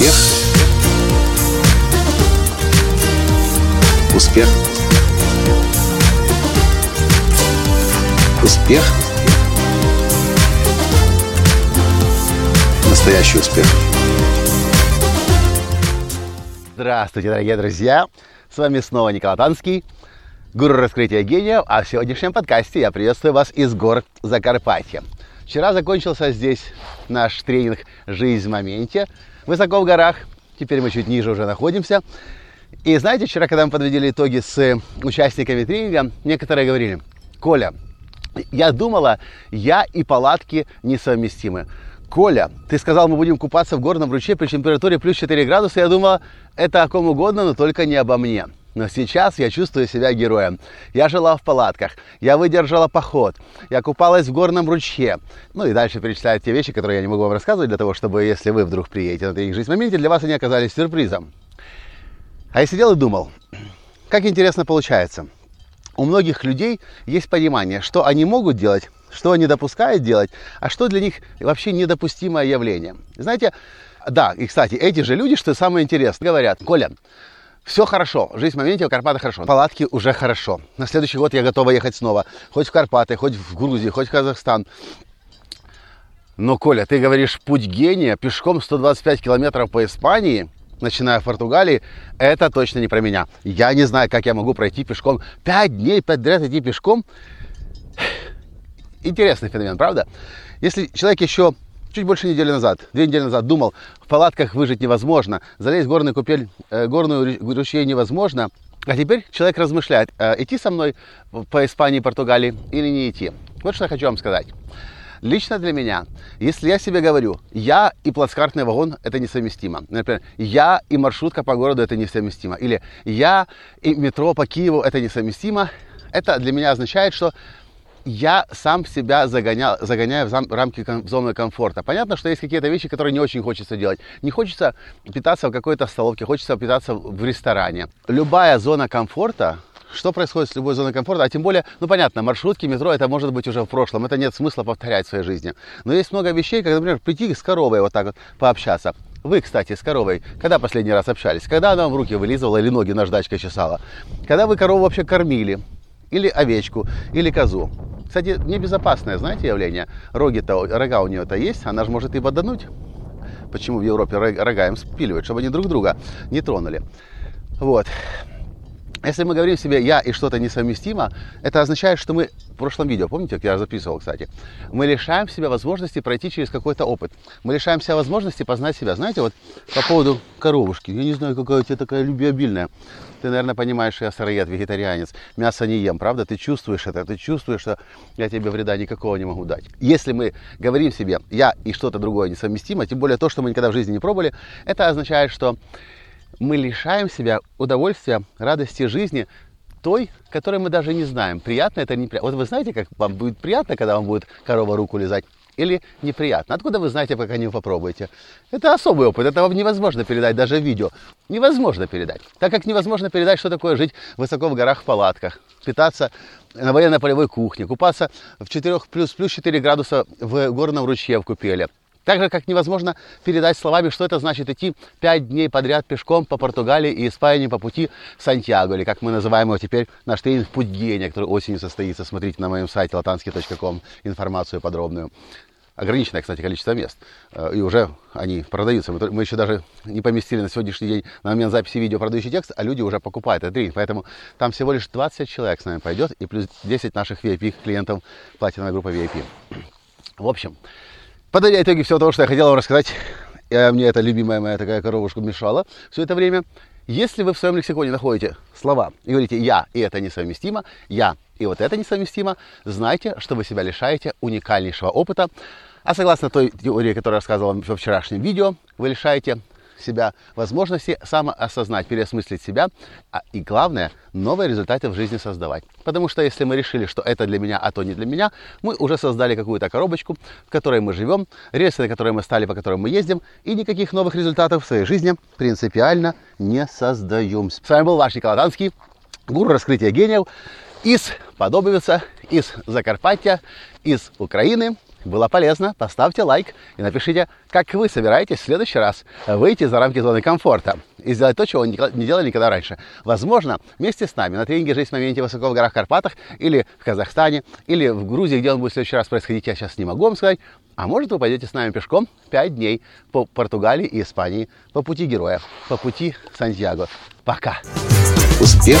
Успех. Успех. Успех. Настоящий успех. Здравствуйте, дорогие друзья! С вами снова Николай Танский, гуру раскрытия гениев, а в сегодняшнем подкасте я приветствую вас из гор Закарпатья. Вчера закончился здесь наш тренинг «Жизнь в моменте» высоко в горах. Теперь мы чуть ниже уже находимся. И знаете, вчера, когда мы подводили итоги с участниками тренинга, некоторые говорили, Коля, я думала, я и палатки несовместимы. Коля, ты сказал, мы будем купаться в горном ручье при температуре плюс 4 градуса. Я думала, это о ком угодно, но только не обо мне. Но сейчас я чувствую себя героем. Я жила в палатках, я выдержала поход, я купалась в горном ручье. Ну и дальше перечисляют те вещи, которые я не могу вам рассказывать, для того, чтобы, если вы вдруг приедете на тренинг «Жизнь в моменте», для вас они оказались сюрпризом. А я сидел и думал, как интересно получается. У многих людей есть понимание, что они могут делать, что они допускают делать, а что для них вообще недопустимое явление. Знаете, да, и, кстати, эти же люди, что самое интересное, говорят, Коля, все хорошо, жизнь в моменте в Карпатах хорошо. Палатки уже хорошо. На следующий год я готова ехать снова. Хоть в Карпаты, хоть в Грузию, хоть в Казахстан. Но, Коля, ты говоришь, путь гения пешком 125 километров по Испании, начиная в Португалии, это точно не про меня. Я не знаю, как я могу пройти пешком. Пять дней подряд идти пешком. Интересный феномен, правда? Если человек еще чуть больше недели назад, две недели назад думал, в палатках выжить невозможно, залезть в горную купель, э, горную ручей невозможно, а теперь человек размышляет, э, идти со мной по Испании Португалии или не идти. Вот что я хочу вам сказать. Лично для меня, если я себе говорю, я и плацкартный вагон это несовместимо. Например, я и маршрутка по городу это несовместимо. Или я и метро по Киеву это несовместимо. Это для меня означает, что я сам себя загонял, загоняю в, зам, в рамки ком, зоны комфорта. Понятно, что есть какие-то вещи, которые не очень хочется делать. Не хочется питаться в какой-то столовке, хочется питаться в ресторане. Любая зона комфорта, что происходит с любой зоной комфорта, а тем более, ну понятно, маршрутки, метро, это может быть уже в прошлом, это нет смысла повторять в своей жизни. Но есть много вещей, как, например, прийти с коровой вот так вот пообщаться. Вы, кстати, с коровой, когда последний раз общались? Когда она вам в руки вылизывала или ноги наждачкой чесала? Когда вы корову вообще кормили? Или овечку, или козу? Кстати, небезопасное, знаете, явление. Роги-то, рога у нее-то есть, она же может и бодануть. Почему в Европе рога им спиливают, чтобы они друг друга не тронули. Вот. Если мы говорим себе «я» и что-то несовместимо, это означает, что мы в прошлом видео, помните, как я записывал, кстати, мы лишаем себя возможности пройти через какой-то опыт. Мы лишаем себя возможности познать себя. Знаете, вот по поводу коровушки, я не знаю, какая у тебя такая любвеобильная. Ты, наверное, понимаешь, что я сыроед, вегетарианец. Мясо не ем, правда? Ты чувствуешь это, ты чувствуешь, что я тебе вреда никакого не могу дать. Если мы говорим себе «я» и что-то другое несовместимо, тем более то, что мы никогда в жизни не пробовали, это означает, что мы лишаем себя удовольствия, радости жизни, той, которой мы даже не знаем, приятно это или неприятно. Вот вы знаете, как вам будет приятно, когда вам будет корова руку лизать, или неприятно? Откуда вы знаете, пока не попробуете? Это особый опыт, это вам невозможно передать даже в видео. Невозможно передать. Так как невозможно передать, что такое жить высоко в горах в палатках, питаться на военно-полевой кухне, купаться в 4 плюс, плюс 4 градуса в горном ручье в купеле, так же, как невозможно передать словами, что это значит идти пять дней подряд пешком по Португалии и Испании по пути Сантьяго, или как мы называем его теперь, наш тренинг «Путь гения», который осенью состоится. Смотрите на моем сайте latansky.com информацию подробную. Ограниченное, кстати, количество мест. Э, и уже они продаются. Мы еще даже не поместили на сегодняшний день, на момент записи видео продающий текст, а люди уже покупают этот тренинг. Поэтому там всего лишь 20 человек с нами пойдет, и плюс 10 наших VIP клиентов, платиновая группа VIP. В общем, Подводя итоги всего того, что я хотел вам рассказать, я, мне эта любимая моя такая коровушка мешала все это время. Если вы в своем лексиконе находите слова и говорите «я» и это несовместимо, «я» и вот это несовместимо, знайте, что вы себя лишаете уникальнейшего опыта. А согласно той теории, которую я рассказывал во вчерашнем видео, вы лишаете себя возможности самоосознать, переосмыслить себя, а, и главное, новые результаты в жизни создавать. Потому что если мы решили, что это для меня, а то не для меня, мы уже создали какую-то коробочку, в которой мы живем, рельсы, на которые мы стали, по которым мы ездим, и никаких новых результатов в своей жизни принципиально не создаем. С вами был ваш Николай Танский, гуру раскрытия гениев из Подобовица, из Закарпатья, из Украины. Было полезно, поставьте лайк и напишите, как вы собираетесь в следующий раз выйти за рамки зоны комфорта и сделать то, чего не делали никогда раньше. Возможно, вместе с нами на тренинге «Жизнь в моменте высоко в горах Карпатах» или в Казахстане, или в Грузии, где он будет в следующий раз происходить, я сейчас не могу вам сказать. А может, вы пойдете с нами пешком 5 дней по Португалии и Испании, по пути героев, по пути Сантьяго. Пока! Успех!